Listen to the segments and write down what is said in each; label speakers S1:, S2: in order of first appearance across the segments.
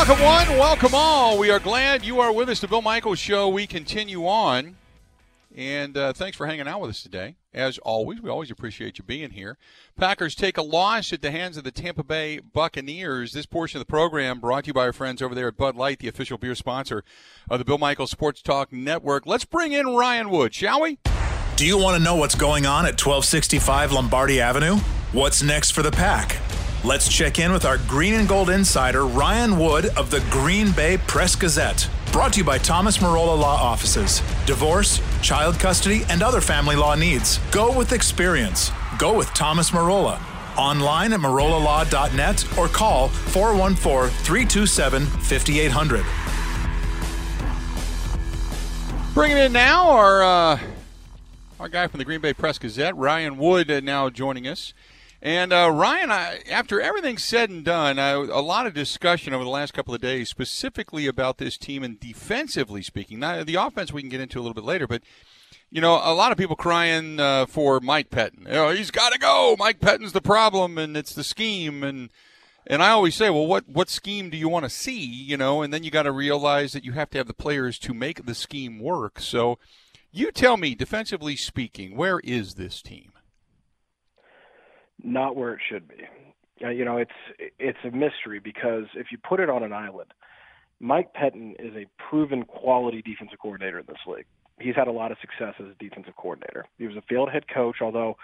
S1: Welcome one, welcome all. We are glad you are with us. The Bill Michaels Show. We continue on, and uh, thanks for hanging out with us today. As always, we always appreciate you being here. Packers take a loss at the hands of the Tampa Bay Buccaneers. This portion of the program brought to you by our friends over there at Bud Light, the official beer sponsor of the Bill Michaels Sports Talk Network. Let's bring in Ryan Wood, shall we?
S2: Do you want to know what's going on at 1265 Lombardi Avenue? What's next for the pack? Let's check in with our green and gold insider, Ryan Wood of the Green Bay Press Gazette. Brought to you by Thomas Marola Law Offices. Divorce, child custody, and other family law needs. Go with experience. Go with Thomas Marola. Online at marolalaw.net or call 414 327 5800.
S1: Bringing in now our uh, our guy from the Green Bay Press Gazette, Ryan Wood, uh, now joining us. And uh, Ryan, I, after everything's said and done, I, a lot of discussion over the last couple of days, specifically about this team and defensively speaking. Now, the offense we can get into a little bit later, but you know, a lot of people crying uh, for Mike Pettine. You know, he's got to go. Mike Pettine's the problem, and it's the scheme. And and I always say, well, what what scheme do you want to see? You know, and then you got to realize that you have to have the players to make the scheme work. So, you tell me, defensively speaking, where is this team?
S3: Not where it should be. Uh, you know, it's it's a mystery because if you put it on an island, Mike Pettine is a proven quality defensive coordinator in this league. He's had a lot of success as a defensive coordinator. He was a failed head coach, although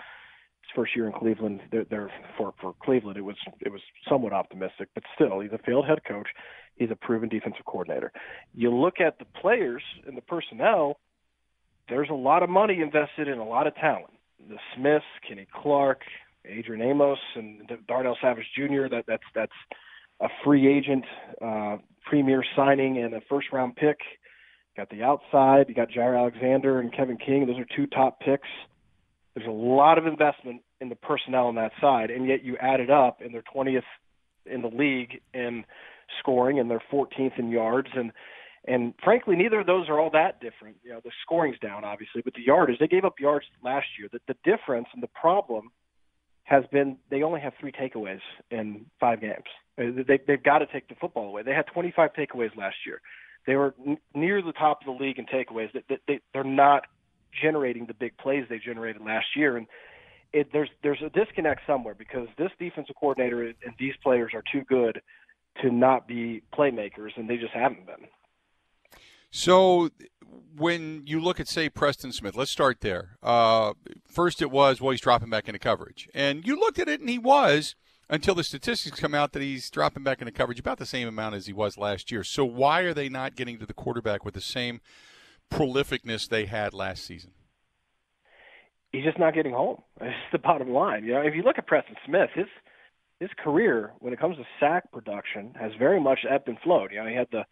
S3: his first year in Cleveland, they're, for for Cleveland, it was it was somewhat optimistic, but still, he's a failed head coach. He's a proven defensive coordinator. You look at the players and the personnel. There's a lot of money invested in a lot of talent. The Smiths, Kenny Clark, Adrian Amos and Darnell Savage Jr. That that's that's a free agent, uh, premier signing and a first round pick. Got the outside. You got Jaire Alexander and Kevin King. Those are two top picks. There's a lot of investment in the personnel on that side, and yet you add it up, and they're 20th in the league in scoring, and they're 14th in yards, and and frankly, neither of those are all that different. You know, the scoring's down obviously, but the yardage they gave up yards last year. The, the difference and the problem has been they only have three takeaways in five games. Uh, they, they've got to take the football away. They had 25 takeaways last year. They were n- near the top of the league in takeaways. They, they, they, they're not generating the big plays they generated last year, and it, there's there's a disconnect somewhere because this defensive coordinator and these players are too good to not be playmakers, and they just haven't been.
S1: So when you look at, say, Preston Smith, let's start there. Uh, first, it was, well, he's dropping back into coverage. And you looked at it, and he was until the statistics come out that he's dropping back into coverage about the same amount as he was last year. So why are they not getting to the quarterback with the same prolificness they had last season?
S3: He's just not getting home. It's the bottom line. You know, if you look at Preston Smith, his his career when it comes to sack production has very much ebbed and flowed. You know, he had the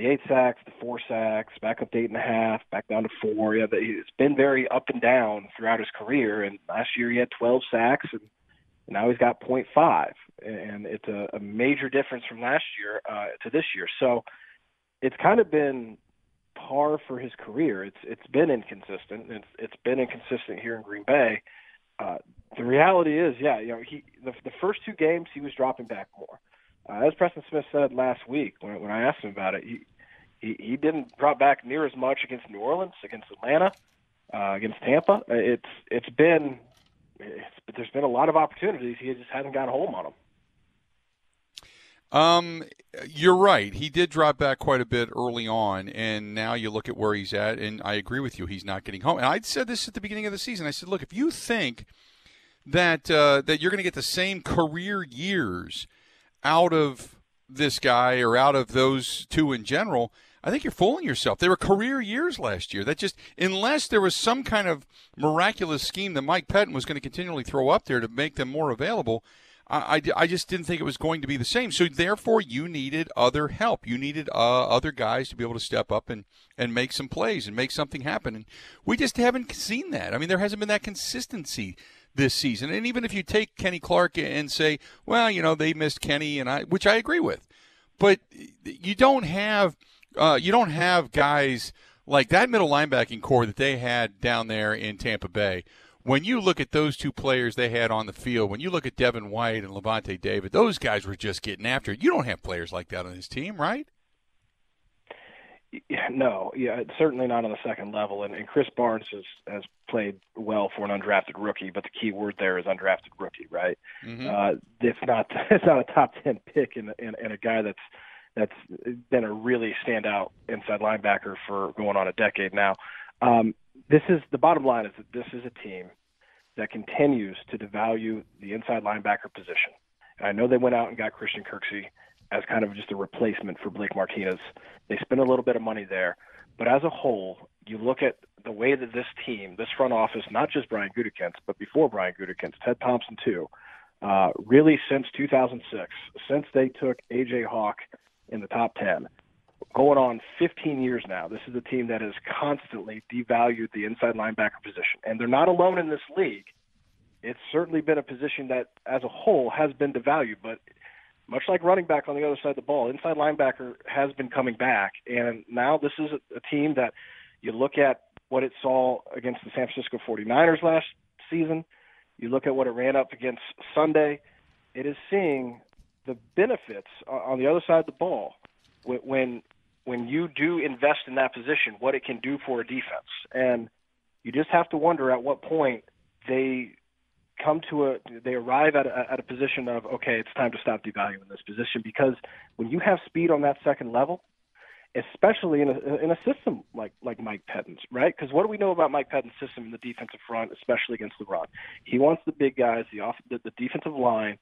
S3: the eight sacks, the four sacks, back up to eight and a half, back down to four. Yeah, it's been very up and down throughout his career. And last year he had 12 sacks, and Now he's got 0.5, and it's a, a major difference from last year uh, to this year. So it's kind of been par for his career. It's it's been inconsistent. It's it's been inconsistent here in Green Bay. Uh, the reality is, yeah, you know, he the, the first two games he was dropping back more. Uh, as Preston Smith said last week when when I asked him about it, he he, he didn't drop back near as much against New Orleans, against Atlanta, uh, against Tampa. It's it's been it's, there's been a lot of opportunities. He just hasn't got home on them.
S1: Um, you're right. He did drop back quite a bit early on, and now you look at where he's at, and I agree with you. He's not getting home. And I said this at the beginning of the season. I said, look, if you think that uh, that you're going to get the same career years out of this guy or out of those two in general, I think you're fooling yourself. They were career years last year. That just unless there was some kind of miraculous scheme that Mike Pettine was going to continually throw up there to make them more available. I, I, I just didn't think it was going to be the same. So therefore, you needed other help. You needed uh, other guys to be able to step up and, and make some plays and make something happen. And we just haven't seen that. I mean, there hasn't been that consistency this season. And even if you take Kenny Clark and say, well, you know, they missed Kenny, and I, which I agree with, but you don't have uh, you don't have guys like that middle linebacking core that they had down there in Tampa Bay. When you look at those two players they had on the field, when you look at Devin White and Lavonte David, those guys were just getting after it. You don't have players like that on his team, right?
S3: Yeah, no, yeah, certainly not on the second level. And, and Krys Barnes has has played well for an undrafted rookie, but the key word there is undrafted rookie, right? Mm-hmm. Uh, it's not it's not a top ten pick and and, and a guy that's that's been a really standout inside linebacker for going on a decade now. Um, this is the bottom line is that this is a team that continues to devalue the inside linebacker position. And I know they went out and got Christian Kirksey as kind of just a replacement for Blake Martinez. They spent a little bit of money there, but as a whole, you look at the way that this team, this front office, not just Brian Gutekunst, but before Brian Gutekunst, Ted Thompson too, uh, really since 2006, since they took AJ Hawk in the top 10. Going on 15 years now, this is a team that has constantly devalued the inside linebacker position. And they're not alone in this league. It's certainly been a position that, as a whole, has been devalued. But much like running back on the other side of the ball, inside linebacker has been coming back. And now this is a, team that you look at what it saw against the San Francisco 49ers last season. You look at what it ran up against Sunday. It is seeing the benefits on the other side of the ball when when you do invest in that position, what it can do for a defense, and you just have to wonder at what point they come to a they arrive at a, at a position of okay, it's time to stop devaluing this position because when you have speed on that second level, especially in a in a system like like Mike Pettine's, right? Because what do we know about Mike Pettine's system in the defensive front, especially against run? He wants the big guys, the off the, the defensive line,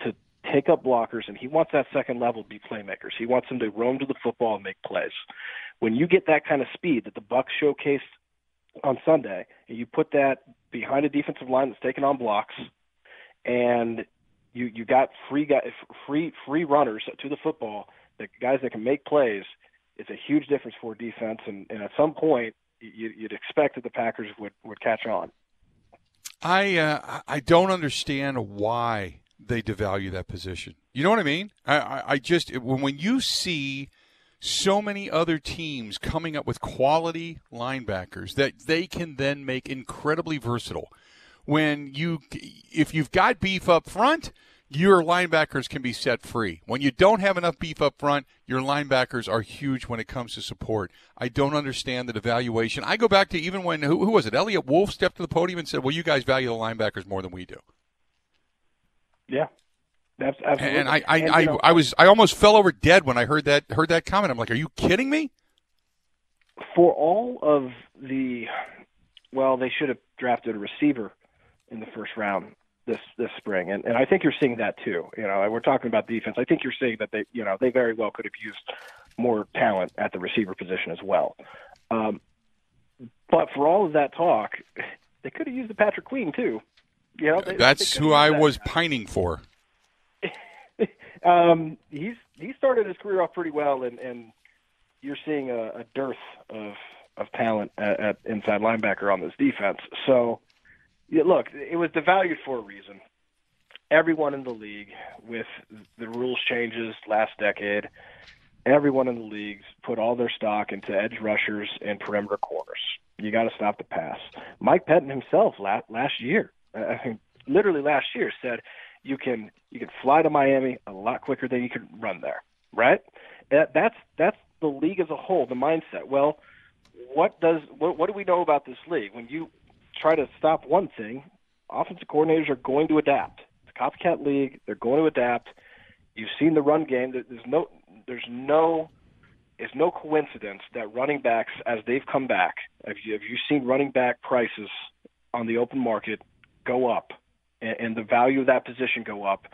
S3: to take up blockers, and he wants that second level to be playmakers. He wants them to roam to the football and make plays. When you get that kind of speed that the Bucks showcased on Sunday, and you put that behind a defensive line that's taking on blocks, and you you got free guy, free free runners to the football, the guys that can make plays. It's a huge difference for defense, and, and at some point, you, you'd expect that the Packers would would catch on.
S1: I uh, I don't understand why they devalue that position. You know what I mean? I, I, I just when when you see so many other teams coming up with quality linebackers that they can then make incredibly versatile. When you if you've got beef up front, your linebackers can be set free. When you don't have enough beef up front, your linebackers are huge when it comes to support. I don't understand the devaluation. I go back to even when who, who was it? Eliot Wolf stepped to the podium and said, "Well, you guys value the linebackers more than we do."
S3: Yeah. That's absolutely.
S1: And I, I, and, I, I was, I almost fell over dead when I heard that, heard that comment. I'm like, are you kidding me?
S3: For all of the, well, they should have drafted a receiver in the first round this this spring, and and I think you're seeing that too. You know, we're talking about defense. I think you're seeing that they, you know, they very well could have used more talent at the receiver position as well. Um, but for all of that talk, they could have used the Patrick Queen too. You know, they,
S1: that's
S3: they
S1: who I was pining for.
S3: Um, he's he started his career off pretty well, and and you're seeing a, a dearth of of talent at, at inside linebacker on this defense. So, yeah, look, it was devalued for a reason, everyone in the league with the rules changes last decade. Everyone in the leagues put all their stock into edge rushers and perimeter corners. You got to stop the pass. Mike Pettine himself last, last year, I think literally last year, said you can you can fly to Miami a lot quicker than you can run there. Right? That, that's that's the league as a whole, the mindset. Well, what does what, what do we know about this league? When you try to stop one thing, offensive coordinators are going to adapt. It's a copycat league. They're going to adapt. You've seen the run game. There's no there's no it's no coincidence that running backs, as they've come back, have you, have you seen running back prices on the open market go up and, and the value of that position go up?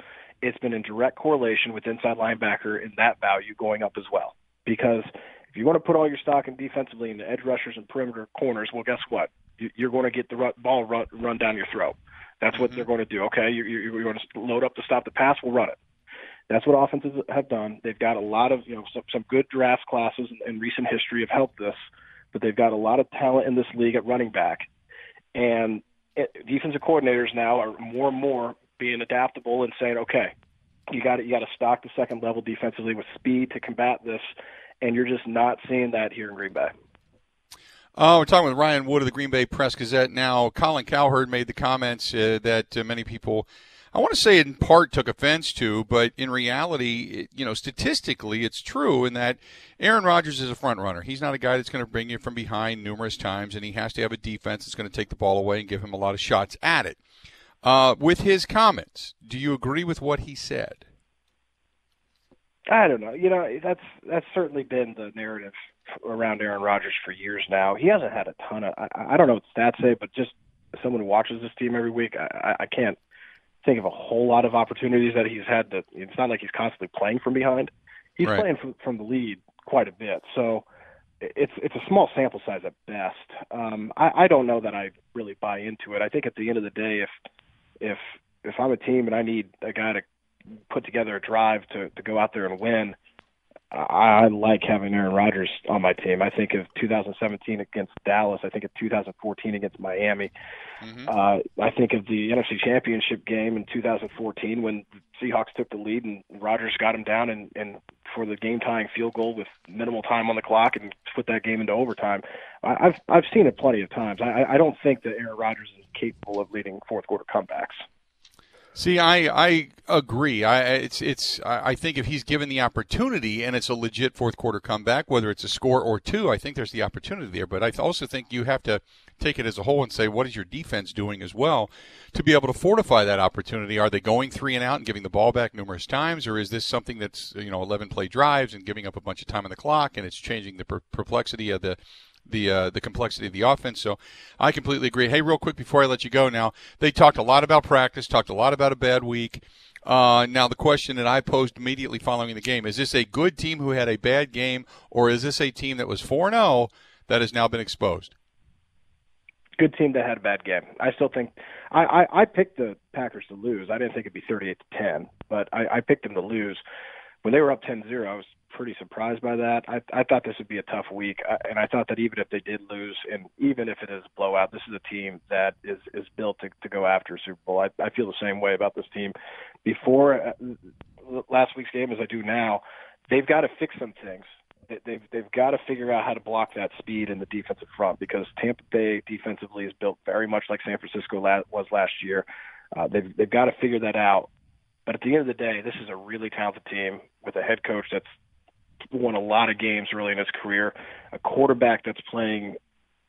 S3: It's been in direct correlation with inside linebacker and that value going up as well. Because if you want to put all your stock in defensively in the edge rushers and perimeter corners, well, guess what? You're going to get the ball run, run down your throat. That's what mm-hmm. they're going to do. Okay, you're, you're going to load up to stop the pass. We'll run it. That's what offenses have done. They've got a lot of you know some, some good draft classes in, in recent history have helped this, but they've got a lot of talent in this league at running back, and defensive coordinators now are more and more being adaptable and saying, okay, you got you got to stock the second level defensively with speed to combat this, and you're just not seeing that here in Green Bay.
S1: Uh, we're talking with Ryan Wood of the Green Bay Press Gazette. Now, Colin Cowherd made the comments uh, that uh, many people I want to say in part took offense to, but in reality, you know, statistically, it's true in that Aaron Rodgers is a front runner. He's not a guy that's going to bring you from behind numerous times, and he has to have a defense that's going to take the ball away and give him a lot of shots at it. Uh, with his comments, do you agree with what he said?
S3: I don't know. You know, that's that's certainly been the narrative around Aaron Rodgers for years now. He hasn't had a ton of. I, I don't know what stats say, but just someone who watches this team every week, I, I can't think of a whole lot of opportunities that he's had to. It's not like he's constantly playing from behind. He's right. playing from from the lead quite a bit. So it's it's a small sample size at best. Um, I, I don't know that I really buy into it. I think at the end of the day, if if if I'm a team and I need a guy to put together a drive to to go out there and win, I like having Aaron Rodgers on my team. I think of 2017 against Dallas. I think of 2014 against Miami. Mm-hmm. Uh, I think of the NFC Championship game in 2014 when the Seahawks took the lead and Rodgers got him down and, and for the game tying field goal with minimal time on the clock and put that game into overtime. I, I've I've seen it plenty of times. I, I don't think that Aaron Rodgers is capable of leading fourth quarter comebacks.
S1: See, I, I agree. I it's it's I think if he's given the opportunity and it's a legit fourth quarter comeback, whether it's a score or two, I think there's the opportunity there. But I also think you have to take it as a whole and say what is your defense doing as well to be able to fortify that opportunity. Are they going three and out and giving the ball back numerous times, or is this something that's you know 11 play drives and giving up a bunch of time on the clock and it's changing the perplexity of the the uh, the complexity of the offense. So I completely agree. Hey, real quick before I let you go, now they talked a lot about practice, talked a lot about a bad week. Uh, now the question that I posed immediately following the game is: This a good team who had a bad game, or is this a team that was four zero oh that has now been exposed?
S3: Good team that had a bad game. I still think I, I, I picked the Packers to lose. I didn't think it'd be thirty eight to ten, but I, I picked them to lose when they were up 10-0, I was pretty surprised by that. I, I thought this would be a tough week, and I thought that even if they did lose, and even if it is a blowout, this is a team that is is built to, to go after a Super Bowl. I, I feel the same way about this team. Before uh, last week's game, as I do now, they've got to fix some things. They've they've got to figure out how to block that speed in the defensive front because Tampa Bay defensively is built very much like San Francisco was last year. Uh, they've they've got to figure that out. But at the end of the day, this is a really talented team with a head coach that's won a lot of games early in his career, a quarterback that's playing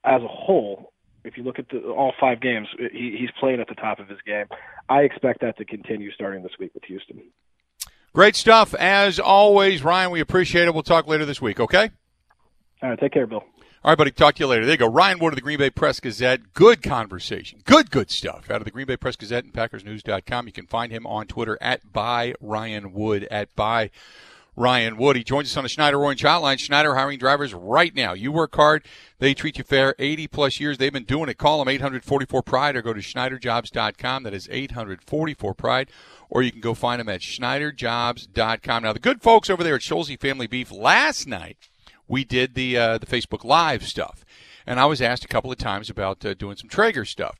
S3: as a whole. If you look at the, all five games, he, he's playing at the top of his game. I expect that to continue starting this week with Houston.
S1: Great stuff as always, Ryan. We appreciate it. We'll talk later this week. Okay.
S3: All right. Take care, Bill.
S1: All right, buddy. Talk to you later. There you go. Ryan Wood of the Green Bay Press Gazette. Good conversation. Good, good stuff out of the Green Bay Press Gazette and PackersNews.com. You can find him on Twitter at by Ryan Wood at by Ryan Wood. He joins us on the Schneider Orange Hotline. Schneider hiring drivers right now. You work hard, they treat you fair. 80 plus years they've been doing it. Call them 844 Pride or go to SchneiderJobs.com. That is 844 Pride. Or you can go find them at SchneiderJobs.com. Now, the good folks over there at Scholze Family Beef last night we did the uh, the Facebook Live stuff, and I was asked a couple of times about uh, doing some Traeger stuff.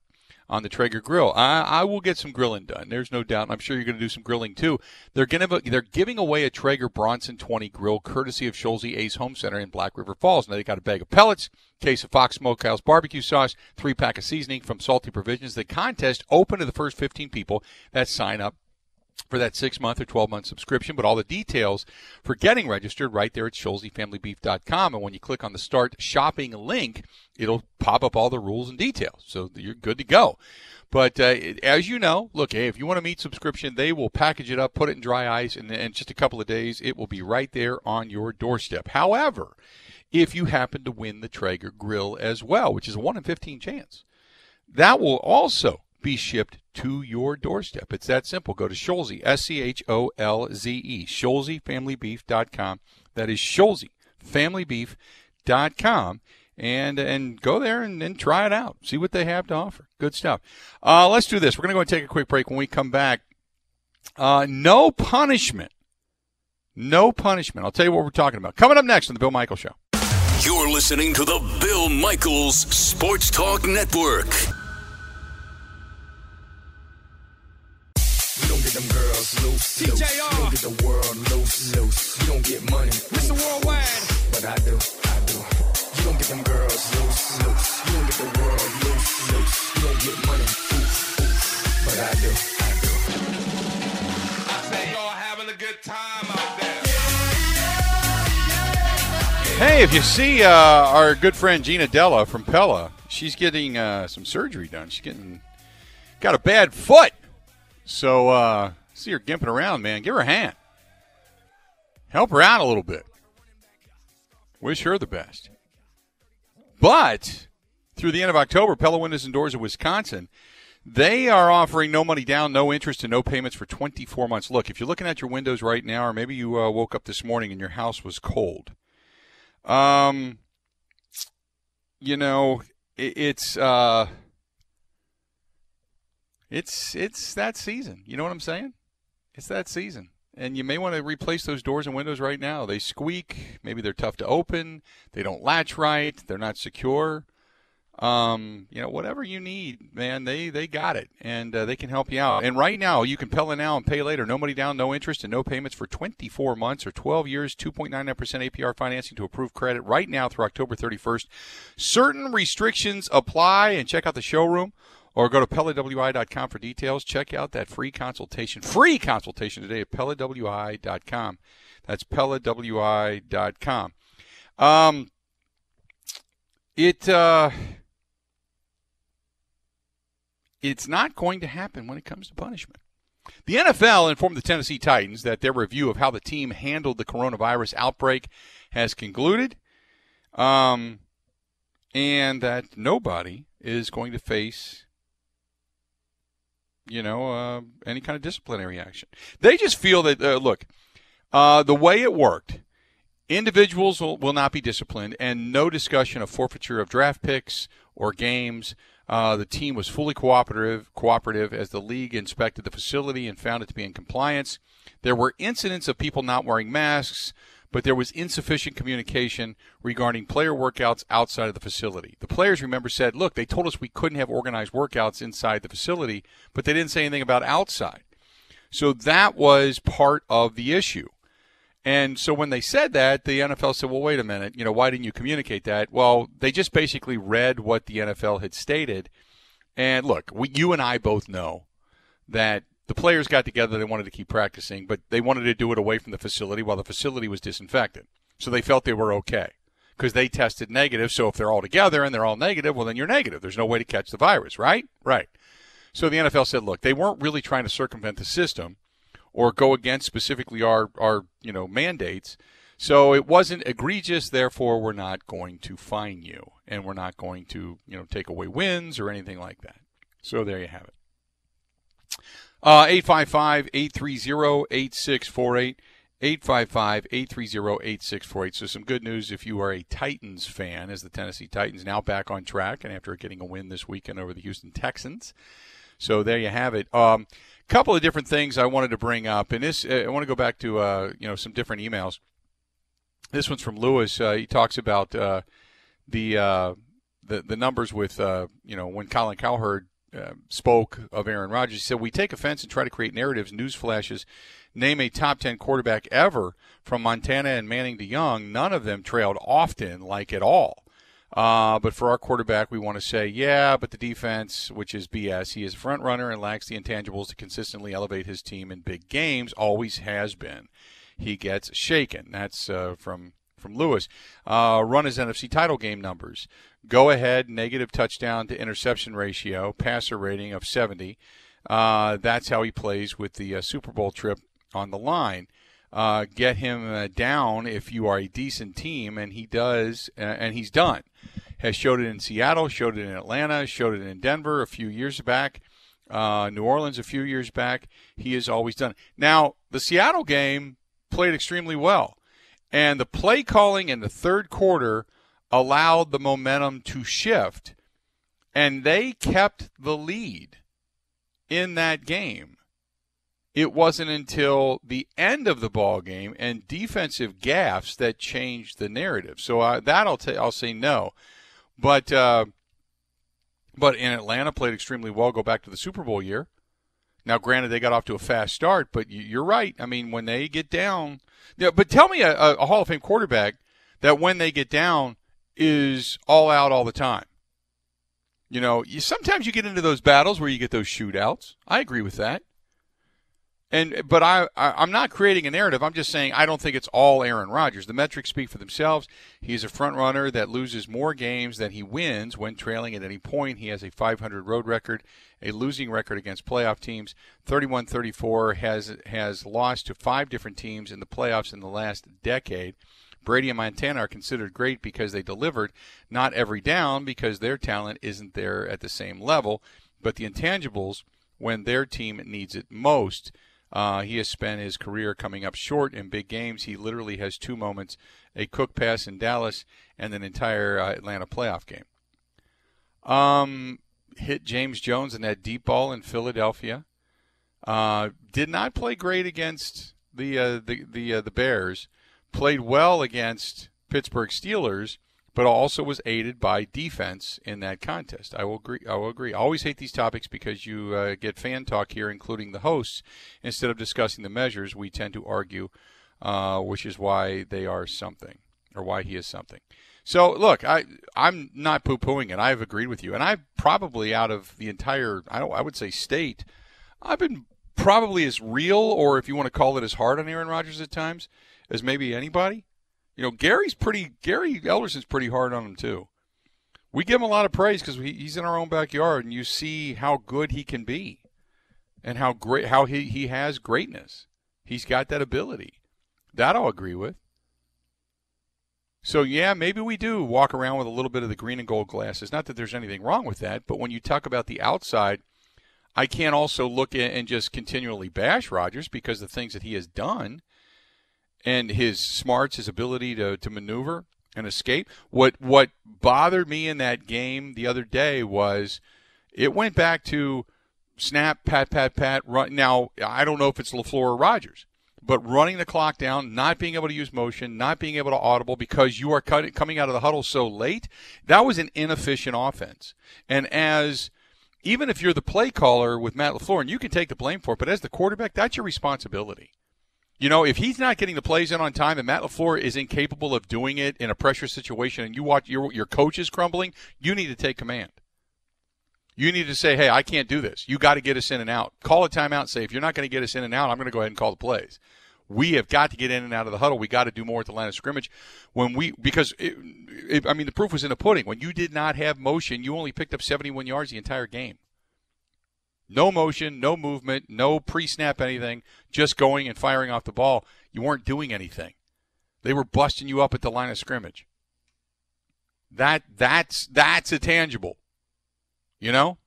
S1: On the Traeger grill. I, I will get some grilling done. There's no doubt. I'm sure you're going to do some grilling too. They're going to they're giving away a Traeger Bronson 20 grill courtesy of Scholze Ace Home Center in Black River Falls. Now they got a bag of pellets, case of Fox Smokehouse barbecue sauce, three pack of seasoning from Salty Provisions. The contest open to the first 15 people that sign up for that six month or 12 month subscription. But all the details for getting registered right there at ScholzeFamilyBeef.com. And when you click on the start shopping link, it'll pop up all the rules and details. So you're good to go. But uh, as you know, look, hey, if you want a meat subscription, they will package it up, put it in dry ice, and in just a couple of days, it will be right there on your doorstep. However, if you happen to win the Traeger grill as well, which is a 1 in 15 chance, that will also be shipped to your doorstep. It's that simple. Go to Scholze, S C H O L Z E, ScholzeFamilyBeef.com. That is ScholzeFamilyBeef.com. And, and go there and, and try it out. See what they have to offer. Good stuff. Uh, let's do this. We're going to go and take a quick break. When we come back, uh, no punishment. No punishment. I'll tell you what we're talking about. Coming up next on The Bill Michaels Show.
S4: You're listening to the Bill Michaels Sports Talk Network.
S5: Don't get them girls loose, loose. You don't get the world loose, loose. You don't get money, Mr. Worldwide. But I do, I do. You don't get them girls loose, loose. You don't get the world loose, loose. You don't get money, oof, oof. But I do, I do. I say y'all having a good time out there.
S1: Hey, if you see uh, our good friend Gina Della from Pella, she's getting uh, some surgery done. She's getting got a bad foot. So, uh, see her gimping around, man. Give her a hand. Help her out a little bit. Wish her the best. But through the end of October, Pella Windows and Doors of Wisconsin, they are offering no money down, no interest, and no payments for 24 months. Look, if you're looking at your windows right now, or maybe you uh, woke up this morning and your house was cold, um, you know, it, it's uh, it's it's that season. You know what I'm saying? It's that season. And you may want to replace those doors and windows right now. They squeak. Maybe they're tough to open. They don't latch right. They're not secure. Um, you know, whatever you need, man, they they got it, and uh, they can help you out. And right now, you can Pella now and pay later. No money down, no interest, and no payments for 24 months or 12 years. 2.99% APR financing to approved credit right now through October 31st. Certain restrictions apply. And check out the showroom or go to PellaWI.com for details. Check out that free consultation, free consultation today at PellaWI.com. That's PellaWI.com. Um, it uh, it's not going to happen when it comes to punishment. The NFL informed the Tennessee Titans that their review of how the team handled the coronavirus outbreak has concluded, um, and that nobody is going to face you know, uh, any kind of disciplinary action. They just feel that, uh, look, uh, the way it worked, individuals will, will, not be disciplined, and no discussion of forfeiture of draft picks or games. Uh, the team was fully cooperative, cooperative as the league inspected the facility and found it to be in compliance. There were incidents of people not wearing masks, but there was insufficient communication regarding player workouts outside of the facility. The players, remember, said, look, they told us we couldn't have organized workouts inside the facility, but they didn't say anything about outside. So that was part of the issue. And so when they said that, the NFL said, well, wait a minute, you know, why didn't you communicate that? Well, they just basically read what the NFL had stated. And look, we, you and I both know that the players got together. They wanted to keep practicing, but they wanted to do it away from the facility while the facility was disinfected. So they felt they were okay because they tested negative. So if they're all together and they're all negative, well, then you're negative. There's no way to catch the virus, right? Right. So the NFL said, look, they weren't really trying to circumvent the system or go against specifically our, our you know, mandates. So it wasn't egregious. Therefore, we're not going to fine you and we're not going to, you know, take away wins or anything like that. So there you have it. Uh, 855 830 8648. 855 830 8648. So, some good news if you are a Titans fan, as the Tennessee Titans now back on track and after getting a win this weekend over the Houston Texans. So, there you have it. A um, couple of different things I wanted to bring up. And this, uh, I want to go back to uh, you know some different emails. This one's from Lewis. Uh, he talks about uh, the, uh, the the numbers with you know when Colin Cowherd uh, spoke of Aaron Rodgers. He said, We take offense and try to create narratives, news flashes. Name a top 10 quarterback ever from Montana and Manning to Young. None of them trailed often, like at all. Uh, but for our quarterback, we want to say, yeah, but the defense, which is BS, he is a front runner and lacks the intangibles to consistently elevate his team in big games. Always has been. He gets shaken. That's uh, from from Lewis. Uh, run his NFC title game numbers. Go ahead, negative touchdown to interception ratio, passer rating of 70. Uh, that's how he plays with the uh, Super Bowl trip on the line. Uh, get him uh, down if you are a decent team, and he does, and he's done. Has showed it in Seattle, showed it in Atlanta, showed it in Denver a few years back, uh, New Orleans a few years back. He has always done. Now the Seattle game played extremely well, and the play calling in the third quarter allowed the momentum to shift, and they kept the lead in that game. It wasn't until the end of the ball game and defensive gaffes that changed the narrative. So uh, that I'll t- I'll say no, but uh, but in Atlanta played extremely well. Go back to the Super Bowl year. Now, granted, they got off to a fast start, but you're right. I mean, when they get down, yeah. But tell me a, a Hall of Fame quarterback that when they get down is all out all the time. You know, you, sometimes you get into those battles where you get those shootouts. I agree with that. And but I, I am not creating a narrative. I'm just saying I don't think it's all Aaron Rodgers. The metrics speak for themselves. He's a front runner that loses more games than he wins when trailing at any point. He has a 500 road record, a losing record against playoff teams. 31-34 has has lost to five different teams in the playoffs in the last decade. Brady and Montana are considered great because they delivered, not every down because their talent isn't there at the same level, but the intangibles when their team needs it most uh, he has spent his career coming up short in big games. He literally has two moments a Cook pass in Dallas and an entire uh, Atlanta playoff game. Um, hit James Jones in that deep ball in Philadelphia. Uh, did not play great against the uh, the the, uh, the Bears. Played well against Pittsburgh Steelers but also was aided by defense in that contest. I will agree. I will agree. I always hate these topics because you uh, get fan talk here, including the hosts. Instead of discussing the measures, we tend to argue, uh, which is why they are something or why he is something. So look, I I'm not poo pooing it. I've agreed with you, and I probably out of the entire I I would say state, I've been probably as real, or if you want to call it as hard on Aaron Rodgers at times as maybe anybody. You know, Gary's pretty. Gary Ellerson's pretty hard on him too. We give him a lot of praise because he's in our own backyard, and you see how good he can be, and how great how he he has greatness. He's got that ability. That I'll agree with. So yeah, maybe we do walk around with a little bit of the green and gold glasses. Not that there's anything wrong with that, but when you talk about the outside, I can't also look at and just continually bash Rodgers because the things that he has done and his smarts, his ability to, to maneuver and escape. What what bothered me in that game the other day was it went back to snap, pat, pat, pat, run. Now I don't know if it's LaFleur or Rodgers, but running the clock down, not being able to use motion, not being able to audible because you are cut, coming out of the huddle so late, that was an inefficient offense. And as even if you're the play caller with Matt LaFleur, and you can take the blame for it, but as the quarterback, that's your responsibility. You know, if he's not getting the plays in on time and Matt LaFleur is incapable of doing it in a pressure situation and you watch your, your coach is crumbling, you need to take command. You need to say, hey, I can't do this. You got to get us in and out. Call a timeout and say, if you're not going to get us in and out, I'm going to go ahead and call the plays. We have got to get in and out of the huddle. We got to do more at the line of scrimmage. When we, because, it, it, I mean, the proof was in the pudding. When you did not have motion, you only picked up 71 yards the entire game. No motion, no movement, no pre snap anything, just going and firing off the ball. You weren't doing anything. They were busting you up at the line of scrimmage. That that's that's a tangible. You know?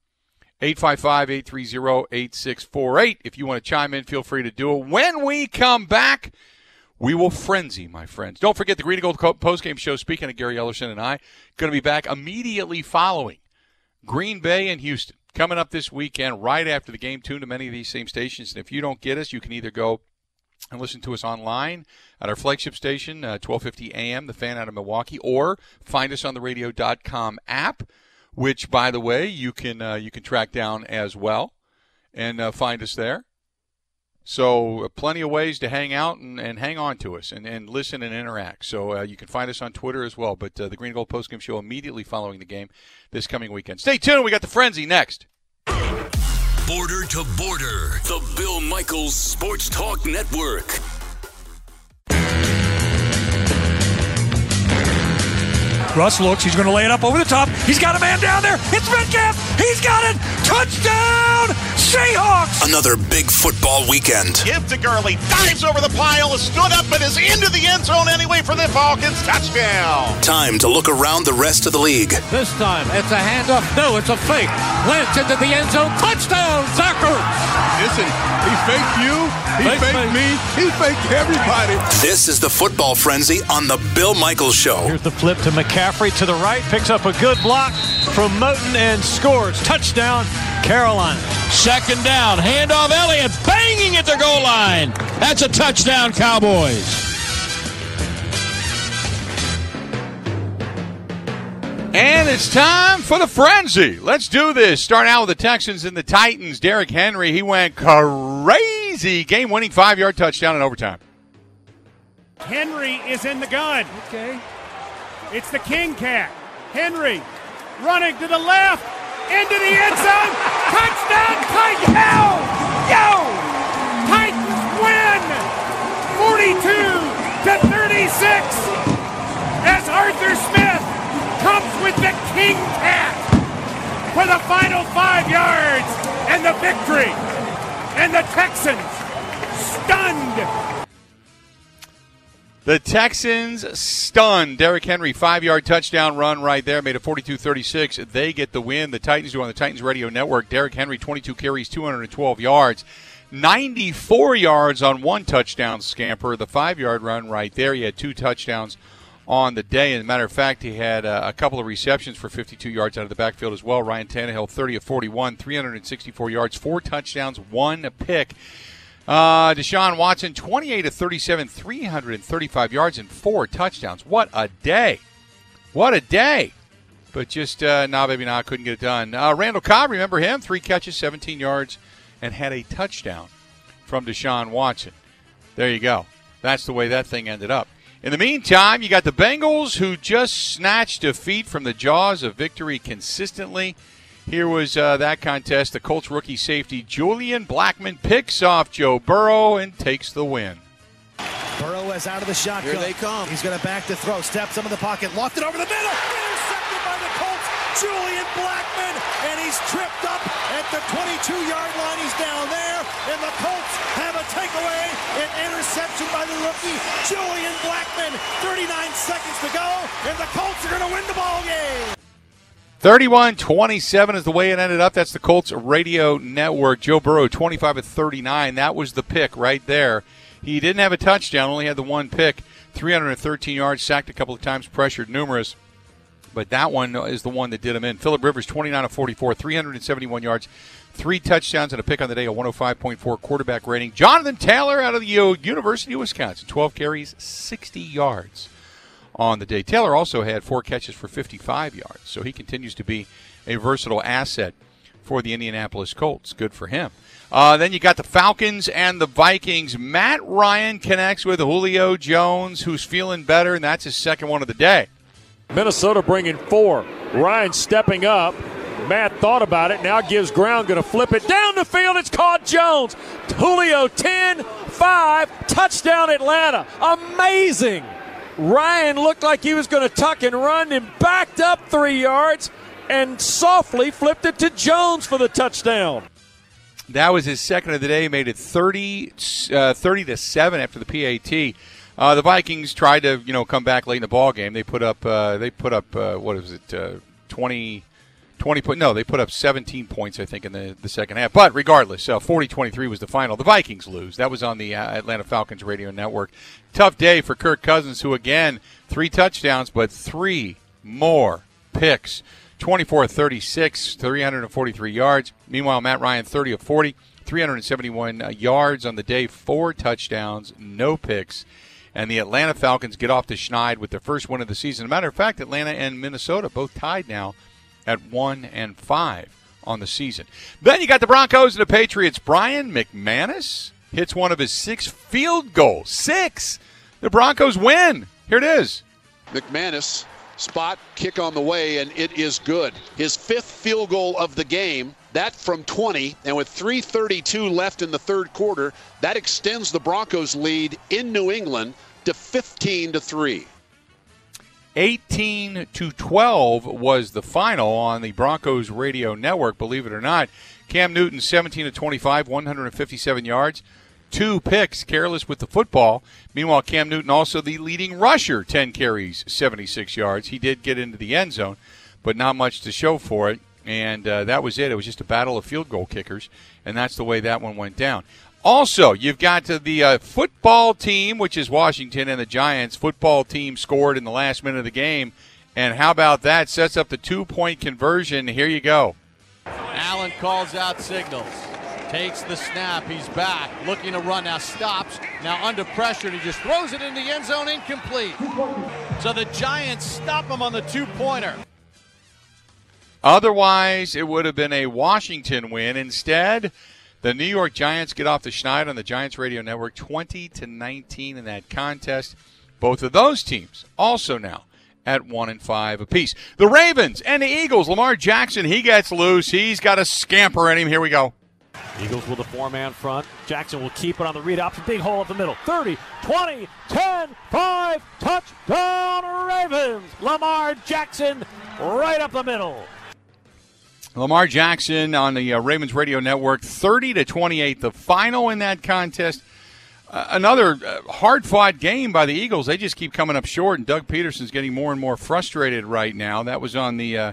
S1: 855-830-8648. If you want to chime in, feel free to do it. When we come back, we will frenzy, my friends. Don't forget the Green and Gold postgame show. Speaking of Gary Ellerson and I, going to be back immediately following Green Bay and Houston coming up this weekend right after the game. Tune to many of these same stations. And if you don't get us, you can either go and listen to us online at our flagship station, uh, 1250 AM, the fan out of Milwaukee, or find us on the radio.com app. which, by the way, you can uh, you can track down as well and uh, find us there. So, uh, plenty of ways to hang out and, and hang on to us and, and listen and interact. So, uh, you can find us on Twitter as well. But uh, the Green and Gold Postgame Show immediately following the game this coming weekend. Stay tuned. We got the Frenzy next.
S4: Border to border, the Bill Michaels Sports Talk Network.
S6: Russ looks. He's going to lay it up over the top. He's got a man down there. It's Metcalf. He's got it. Touchdown, Seahawks.
S4: Another big football weekend.
S7: Give to Gurley. Dives over the pile. Stood up and is into the end zone anyway for the Falcons. Touchdown.
S4: Time to look around the rest of the league.
S8: This time it's a handoff. No, it's a fake. Lynch into the end zone. Touchdown, Zach
S9: Listen, he faked you. He faked, faked me. He faked everybody.
S4: This is the football frenzy on the Bill Michaels Show.
S6: Here's the flip to McCaffrey to the right. Picks up a good block from Moten and scores. Touchdown, Carolina.
S10: Second down. Handoff Elliott banging at the goal line. That's a touchdown, Cowboys.
S1: And it's time for the frenzy. Let's do this. Start out with the Texans and the Titans. Derrick Henry, he went crazy. Game winning five yard touchdown in overtime.
S11: Henry is in the gun. Okay. It's the King Cat. Henry running to the left, into the end zone. Touchdown, Titans! Yo! Yo! Titans win 42 to 36 as Arthur Smith comes with the King Cat for the final five yards and the victory. And the Texans stunned.
S1: The Texans stunned. Derrick Henry, five yard touchdown run right there, made it 42 36. They get the win. The Titans do on the Titans Radio Network. Derrick Henry, 22 carries, 212 yards. 94 yards on one touchdown scamper. The five yard run right there. He had two touchdowns on the day. As a matter of fact, he had uh, a couple of receptions for 52 yards out of the backfield as well. Ryan Tannehill, 30 of 41, 364 yards, four touchdowns, one pick. Uh, Deshaun Watson, 28 of 37, 335 yards, and four touchdowns. What a day! What a day! But just, uh, nah, baby, nah, couldn't get it done. Uh, Randall Cobb, remember him? Three catches, 17 yards, and had a touchdown from Deshaun Watson. There you go. That's the way that thing ended up. In the meantime, you got the Bengals who just snatched defeat from the jaws of victory consistently. Here was uh, that contest. The Colts rookie safety Julian Blackmon picks off Joe Burrow and takes the win.
S12: Burrow is out of the shotgun.
S13: Here they come.
S12: He's going to back to throw. Steps into the pocket. Locked it over the middle. Intercepted by the Colts. Julian Blackmon. And he's tripped up at the 22-yard line. He's down there. And the Colts have a takeaway. An interception by the rookie, Julian Blackmon. 39 seconds to go. And the Colts are going to win the ball game.
S1: 31 27 is the way it ended up. That's the Colts radio network. Joe Burrow, 25 of 39. That was the pick right there. He didn't have a touchdown, only had the one pick, 313 yards, sacked a couple of times, pressured numerous. But that one is the one that did him in. Philip Rivers, 29 of 44, 371 yards, three touchdowns, and a pick on the day, a 105.4 quarterback rating. Jonathan Taylor out of the University of Wisconsin, 12 carries, 60 yards on the day. Taylor also had four catches for 55 yards, so he continues to be a versatile asset for the Indianapolis Colts. Good for him. Uh, then you got the Falcons and the Vikings. Matt Ryan connects with Julio Jones, who's feeling better, and that's his second one of the day.
S14: Minnesota bringing four. Ryan stepping up. Matt thought about it, now gives ground, going to flip it down the field. It's caught Jones. Julio 10 5, touchdown Atlanta. Amazing. Ryan looked like he was going to tuck and run and backed up three yards and softly flipped it to Jones for the touchdown.
S1: That was his second of the day. He Made it 30, uh, 30 to seven after the PAT. Uh, the Vikings tried to you know come back late in the ball game. They put up uh, they put up uh, what is it uh, 20, 20 point no they put up 17 points I think in the, the second half. But regardless, 40-23 was the final. The Vikings lose. That was on the uh, Atlanta Falcons radio network. Tough day for Kirk Cousins, who again three touchdowns but three more picks. 24 36, 343 yards. Meanwhile, Matt Ryan, 30 of 40, 371 uh, yards on the day, four touchdowns, no picks. And the Atlanta Falcons get off the schneid with their first win of the season. As a matter of fact, Atlanta and Minnesota both tied now at one and five on the season. Then you got the Broncos and the Patriots. Brian McManus hits one of his six field goals. Six. The Broncos win. Here it is.
S13: McManus spot kick on the way, and it is good. His fifth field goal of the game. That from 20, and with 3:32 left in the third quarter, that extends the Broncos' lead in New England to 15 to three.
S1: 18 to 12 was the final on the Broncos radio network, believe it or not. Cam Newton 17 to 25, 157 yards, two picks, careless with the football. Meanwhile, Cam Newton also the leading rusher, 10 carries, 76 yards. He did get into the end zone, but not much to show for it. And uh, that was it. It was just a battle of field goal kickers, and that's the way that one went down. Also, you've got the uh, football team, which is Washington, and the Giants football team scored in the last minute of the game. And how about that? Sets up the two point conversion. Here you go.
S15: Allen calls out signals. Takes the snap. He's back. Looking to run. Now stops. Now under pressure. And he just throws it in the end zone incomplete. So the Giants stop him on the two pointer.
S1: Otherwise, it would have been a Washington win. Instead, the New York Giants get off the schneid on the Giants radio network 20 to 19 in that contest. Both of those teams also now at 1 and 5 apiece. The Ravens and the Eagles, Lamar Jackson, he gets loose. He's got a scamper in him. Here we go.
S14: Eagles with a four man front. Jackson will keep it on the read option. Big hole up the middle. 30, 20, 10, 5. Touchdown, Ravens. Lamar Jackson right up the middle.
S1: Lamar Jackson on the uh, Ravens radio network, 30 to 28, the final in that contest. Uh, another uh, hard fought game by the Eagles. They just keep coming up short, and Doug Pederson's getting more and more frustrated right now. That was on the uh,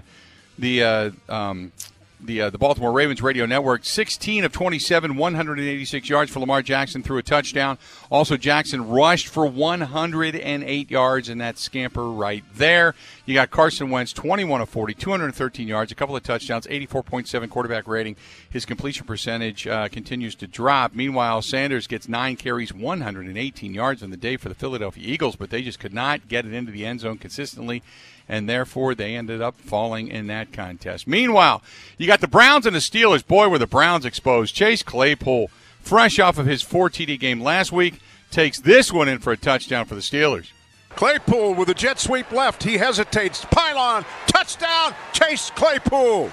S1: the uh, um, the uh, the Baltimore Ravens radio network. 16 of 27, 186 yards for Lamar Jackson through a touchdown. Also, Jackson rushed for 108 yards in that scamper right there. You got Carson Wentz, 21 of 40, 213 yards, a couple of touchdowns, 84.7 quarterback rating. His completion percentage uh, continues to drop. Meanwhile, Sanders gets nine carries, 118 yards on the day for the Philadelphia Eagles, but they just could not get it into the end zone consistently and therefore they ended up falling in that contest. Meanwhile, you got the Browns and the Steelers. Boy, were the Browns exposed. Chase Claypool, fresh off of his 4 TD game last week, takes this one in for a touchdown for the Steelers.
S7: Claypool with a jet sweep left. He hesitates. Pylon, touchdown, Chase Claypool.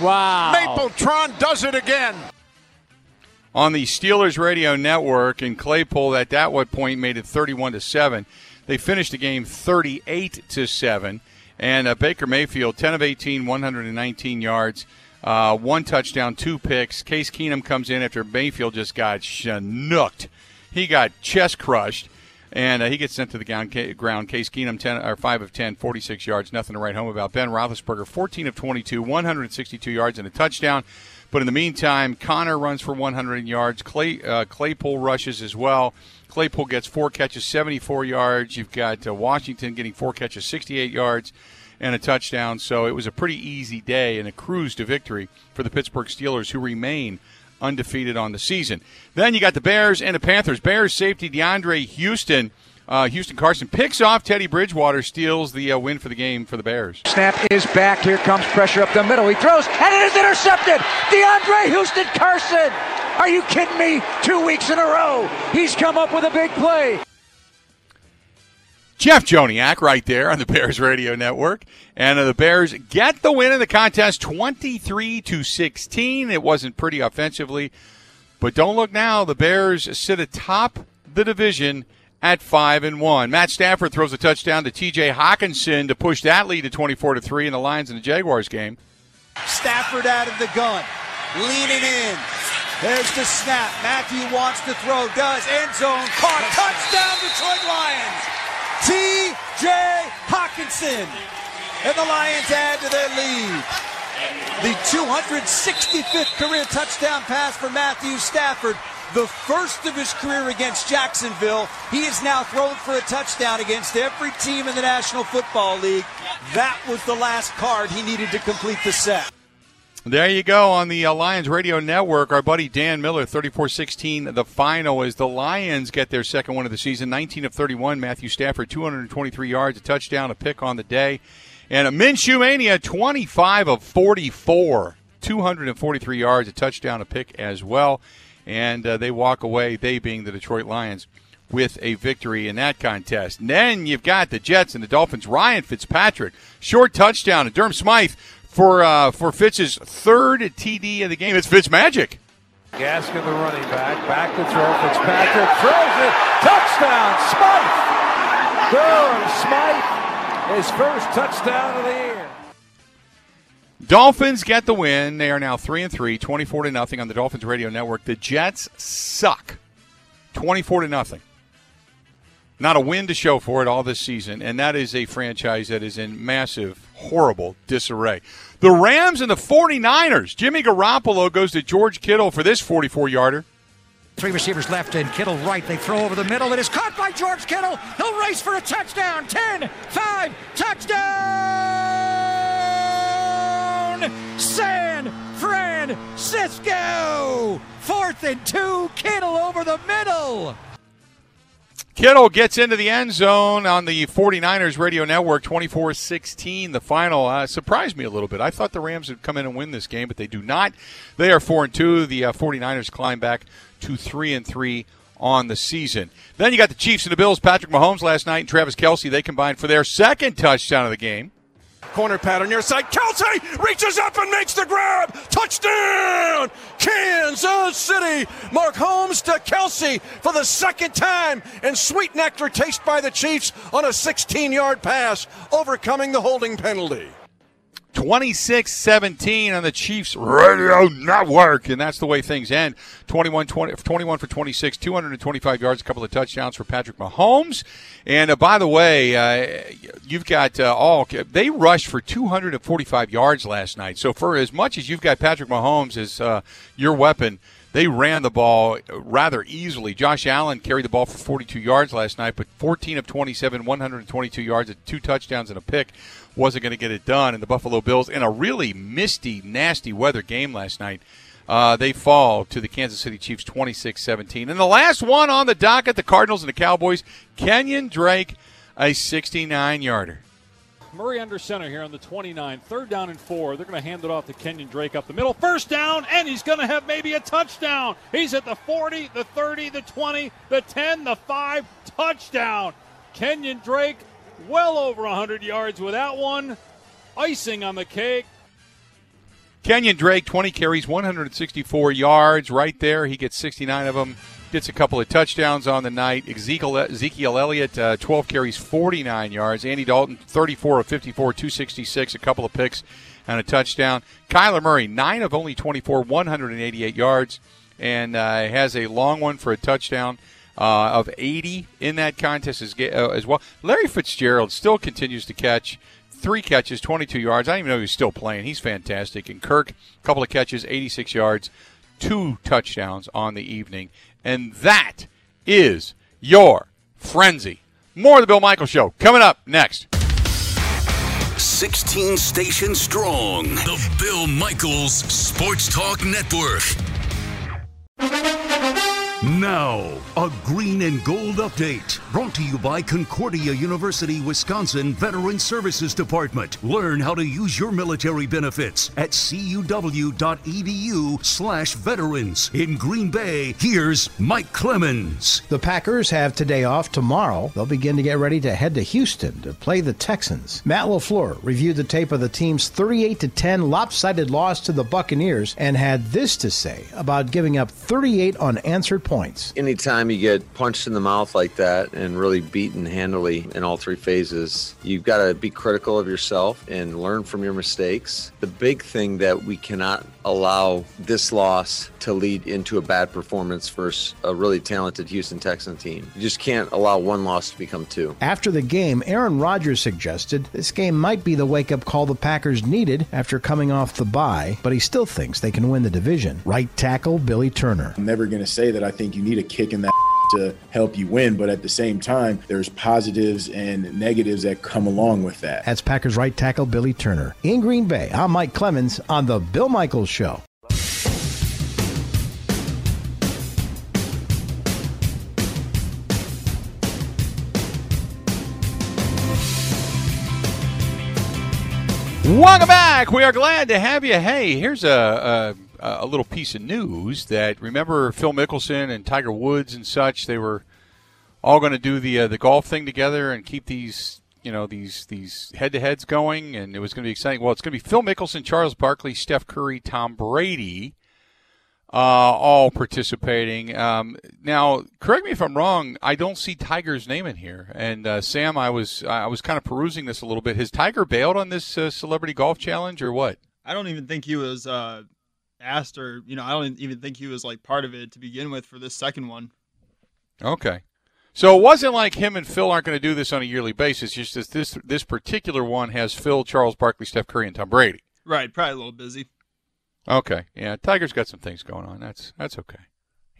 S14: Wow.
S7: Mapletron does it again.
S1: On the Steelers radio network, and Claypool at that what point made it 31 to 7. They finished the game 38 to 7. And uh, Baker Mayfield, 10 of 18, 119 yards, uh, one touchdown, two picks. Case Keenum comes in after Mayfield just got chinooked. He got chest crushed, and uh, he gets sent to the ground. Case Keenum, 10, or 5 of 10, 46 yards, nothing to write home about. Ben Roethlisberger, 14 of 22, 162 yards, and a touchdown. But in the meantime, Connor runs for 100 yards. Clay, uh, Claypool rushes as well. Claypool gets four catches, 74 yards. You've got uh, Washington getting four catches, 68 yards, and a touchdown. So it was a pretty easy day and a cruise to victory for the Pittsburgh Steelers, who remain undefeated on the season. Then you got the Bears and the Panthers. Bears safety DeAndre Houston. Uh, Houston Carson picks off Teddy Bridgewater, steals the uh, win for the game for the Bears.
S16: Snap is back. Here comes pressure up the middle. He throws, and it is intercepted. DeAndre Houston Carson are you kidding me? Two weeks in a row, he's come up with a big play.
S1: Jeff Joniak right there on the Bears Radio Network. And the Bears get the win in the contest 23 to 16. It wasn't pretty offensively, but don't look now. The Bears sit atop the division at 5 and 1. Matt Stafford throws a touchdown to TJ Hockenson to push that lead to 24 to 3 in the Lions and the Jaguars game.
S12: Stafford out of the gun, leaning in, there's the snap. Matthew wants to throw, does. End zone caught. Touchdown, Detroit Lions. T.J. Hockenson. And the Lions add to their lead. The 265th career touchdown pass for Matthew Stafford. The first of his career against Jacksonville. He is now thrown for a touchdown against every team in the National Football League. That was the last card he needed to complete the set.
S1: There you go on the uh, Lions Radio Network. Our buddy Dan Miller, 34 16. The final is the Lions get their second one of the season, 19 of 31. Matthew Stafford, 223 yards, a touchdown, a pick on the day. And a Minshew Mania, 25 of 44, 243 yards, a touchdown, a pick as well. And uh, they walk away, they being the Detroit Lions, with a victory in that contest. And then you've got the Jets and the Dolphins. Ryan Fitzpatrick, short touchdown, and Durham Smythe for uh, for Fitz's third TD of the game. It's Fitz magic.
S16: Gaskin, the running back, back to throw. Fitzpatrick throws it. Touchdown, Smythe. Durham Smythe, his first touchdown of the year.
S1: Dolphins get the win. They are now 3 and 3, 24 to nothing on the Dolphins radio network. The Jets suck. 24 to nothing. Not a win to show for it all this season, and that is a franchise that is in massive, horrible disarray. The Rams and the 49ers. Jimmy Garoppolo goes to George Kittle for this 44 yarder.
S16: Three receivers left and Kittle right. They throw over the middle. It is caught by George Kittle. He'll race for a touchdown. 10, 5, touchdown! San Francisco! Fourth and two. Kittle over the middle.
S1: Kittle gets into the end zone on the 49ers radio network 24 16. The final uh, surprised me a little bit. I thought the Rams would come in and win this game, but they do not. They are 4 and 2. The uh, 49ers climb back to 3 and 3 on the season. Then you got the Chiefs and the Bills. Patrick Mahomes last night and Travis Kelce, They combined for their second touchdown of the game.
S17: Corner pattern near side. Kelce reaches up and makes the grab. Touchdown! Kansas City. Mahomes to Kelce for the second time. And sweet nectar taste by the Chiefs on a 16 yard pass, overcoming the holding penalty.
S1: 26 17 on the Chiefs radio network. And that's the way things end. 21, 20, 21 for 26, 225 yards, a couple of touchdowns for Patrick Mahomes. And uh, by the way, uh, you've got uh, all, they rushed for 245 yards last night. So for as much as you've got Patrick Mahomes as uh, your weapon, they ran the ball rather easily. Josh Allen carried the ball for 42 yards last night, but 14 of 27, 122 yards, two touchdowns and a pick wasn't going to get it done. And the Buffalo Bills, in a really misty, nasty weather game last night, uh, they fall to the Kansas City Chiefs 26 17. And the last one on the docket, the Cardinals and the Cowboys, Kenyon Drake, a 69 yarder.
S6: Murray under center here on the 29. Third down and four. They're going to hand it off to Kenyon Drake up the middle. First down, and he's going to have maybe a touchdown. He's at the 40, the 30, the 20, the 10, the 5. Touchdown. Kenyon Drake well over 100 yards with that one. Icing on the cake.
S1: Kenyon Drake, 20 carries, 164 yards right there. He gets 69 of them. Gets a couple of touchdowns on the night. Ezekiel, Ezekiel Elliott, uh, 12 carries, 49 yards. Andy Dalton, 34 of 54, 266, a couple of picks and a touchdown. Kyler Murray, 9 of only 24, 188 yards, and uh, has a long one for a touchdown. Uh, of 80 in that contest as, uh, as well. Larry Fitzgerald still continues to catch three catches, 22 yards. I don't even know he's still playing. He's fantastic. And Kirk, a couple of catches, 86 yards, two touchdowns on the evening. And that is your frenzy. More of the Bill Michael Show coming up next.
S4: 16 stations strong. The Bill Michaels Sports Talk Network. Now, a green and gold update brought to you by Concordia University, Wisconsin Veteran Services Department. Learn how to use your military benefits at cuw.edu slash veterans. In Green Bay, here's Mike Clemens.
S18: The Packers have today off. Tomorrow, they'll begin to get ready to head to Houston to play the Texans. Matt LaFleur reviewed the tape of the team's 38-10 lopsided loss to the Buccaneers and had this to say about giving up 38 unanswered points.
S19: Anytime you get punched in the mouth like that and really beaten handily in all three phases, you've got to be critical of yourself and learn from your mistakes. The big thing that we cannot allow this loss to lead into a bad performance versus a really talented Houston Texan team. You just can't allow one loss to become two.
S18: After the game, Aaron Rodgers suggested this game might be the wake up call the Packers needed after coming off the bye, but he still thinks they can win the division. Right tackle Billy Turner.
S20: I'm never going to say that I think you need a kick in that to help you win, but at the same time, there's positives and negatives that come along with that.
S18: That's Packers right tackle Billy Turner. In Green Bay, I'm Mike Clemens on The Bill Michaels Show.
S1: Welcome back. We are glad to have you. Hey, here's a, a, a little piece of news that remember Phil Mickelson and Tiger Woods and such. They were all going to do the uh, the golf thing together and keep these you know these these head to heads going, and it was going to be exciting. Well, it's going to be Phil Mickelson, Charles Barkley, Steph Curry, Tom Brady. Uh, all participating. Um, now, correct me if I'm wrong. I don't see Tiger's name in here. And uh, Sam, I was I was kind of perusing this a little bit. Has Tiger bailed on this uh, celebrity golf challenge or what?
S21: I don't even think he was uh, asked, or you know, I don't even think he was like part of it to begin with for this second one.
S1: Okay. So it wasn't like him and Phil aren't going to do this on a yearly basis. Just that this this particular one has Phil, Charles Barkley, Steph Curry, and Tom Brady.
S21: Right, probably a little busy.
S1: Okay, yeah, Tiger's got some things going on. That's that's okay.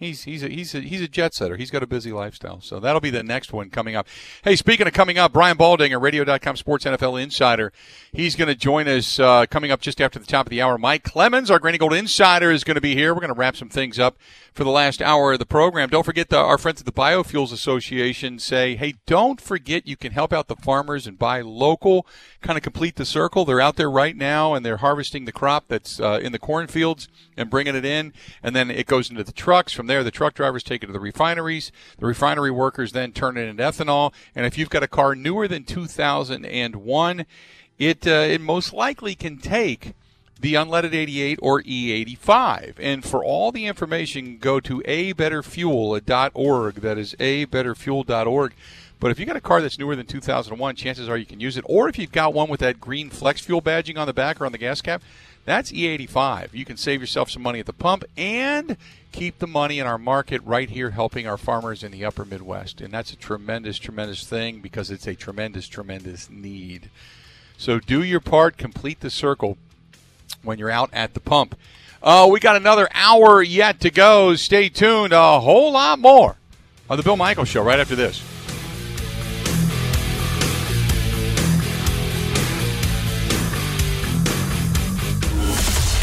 S1: He's he's a, he's a, he's a jet setter. He's got a busy lifestyle. So that'll be the next one coming up. Hey, speaking of coming up, Brian Baldinger, Radio.com Sports NFL Insider. He's going to join us uh, coming up just after the top of the hour. Mike Clemens, our Green and Gold Insider, is going to be here. We're going to wrap some things up for the last hour of the program. Don't forget the, our friends at the Biofuels Association say, hey, don't forget you can help out the farmers and buy local, kind of complete the circle. They're out there right now and they're harvesting the crop that's uh, in the cornfields and bringing it in, and then it goes into the trucks. From there, the truck drivers take it to the refineries. The refinery workers then turn it into ethanol. And if you've got a car newer than 2001, it uh, it most likely can take the unleaded 88 or E85. And for all the information, go to abetterfuel.org. That is abetterfuel.org. But if you got a car that's newer than 2001, chances are you can use it. Or if you've got one with that green flex fuel badging on the back or on the gas cap, that's E85. You can save yourself some money at the pump and keep the money in our market right here helping our farmers in the upper Midwest. And that's a tremendous, tremendous thing because it's a tremendous, tremendous need. So do your part, complete the circle when you're out at the pump. Uh, we got another hour yet to go. Stay tuned. A whole lot more on the Bill Michael Show right after this.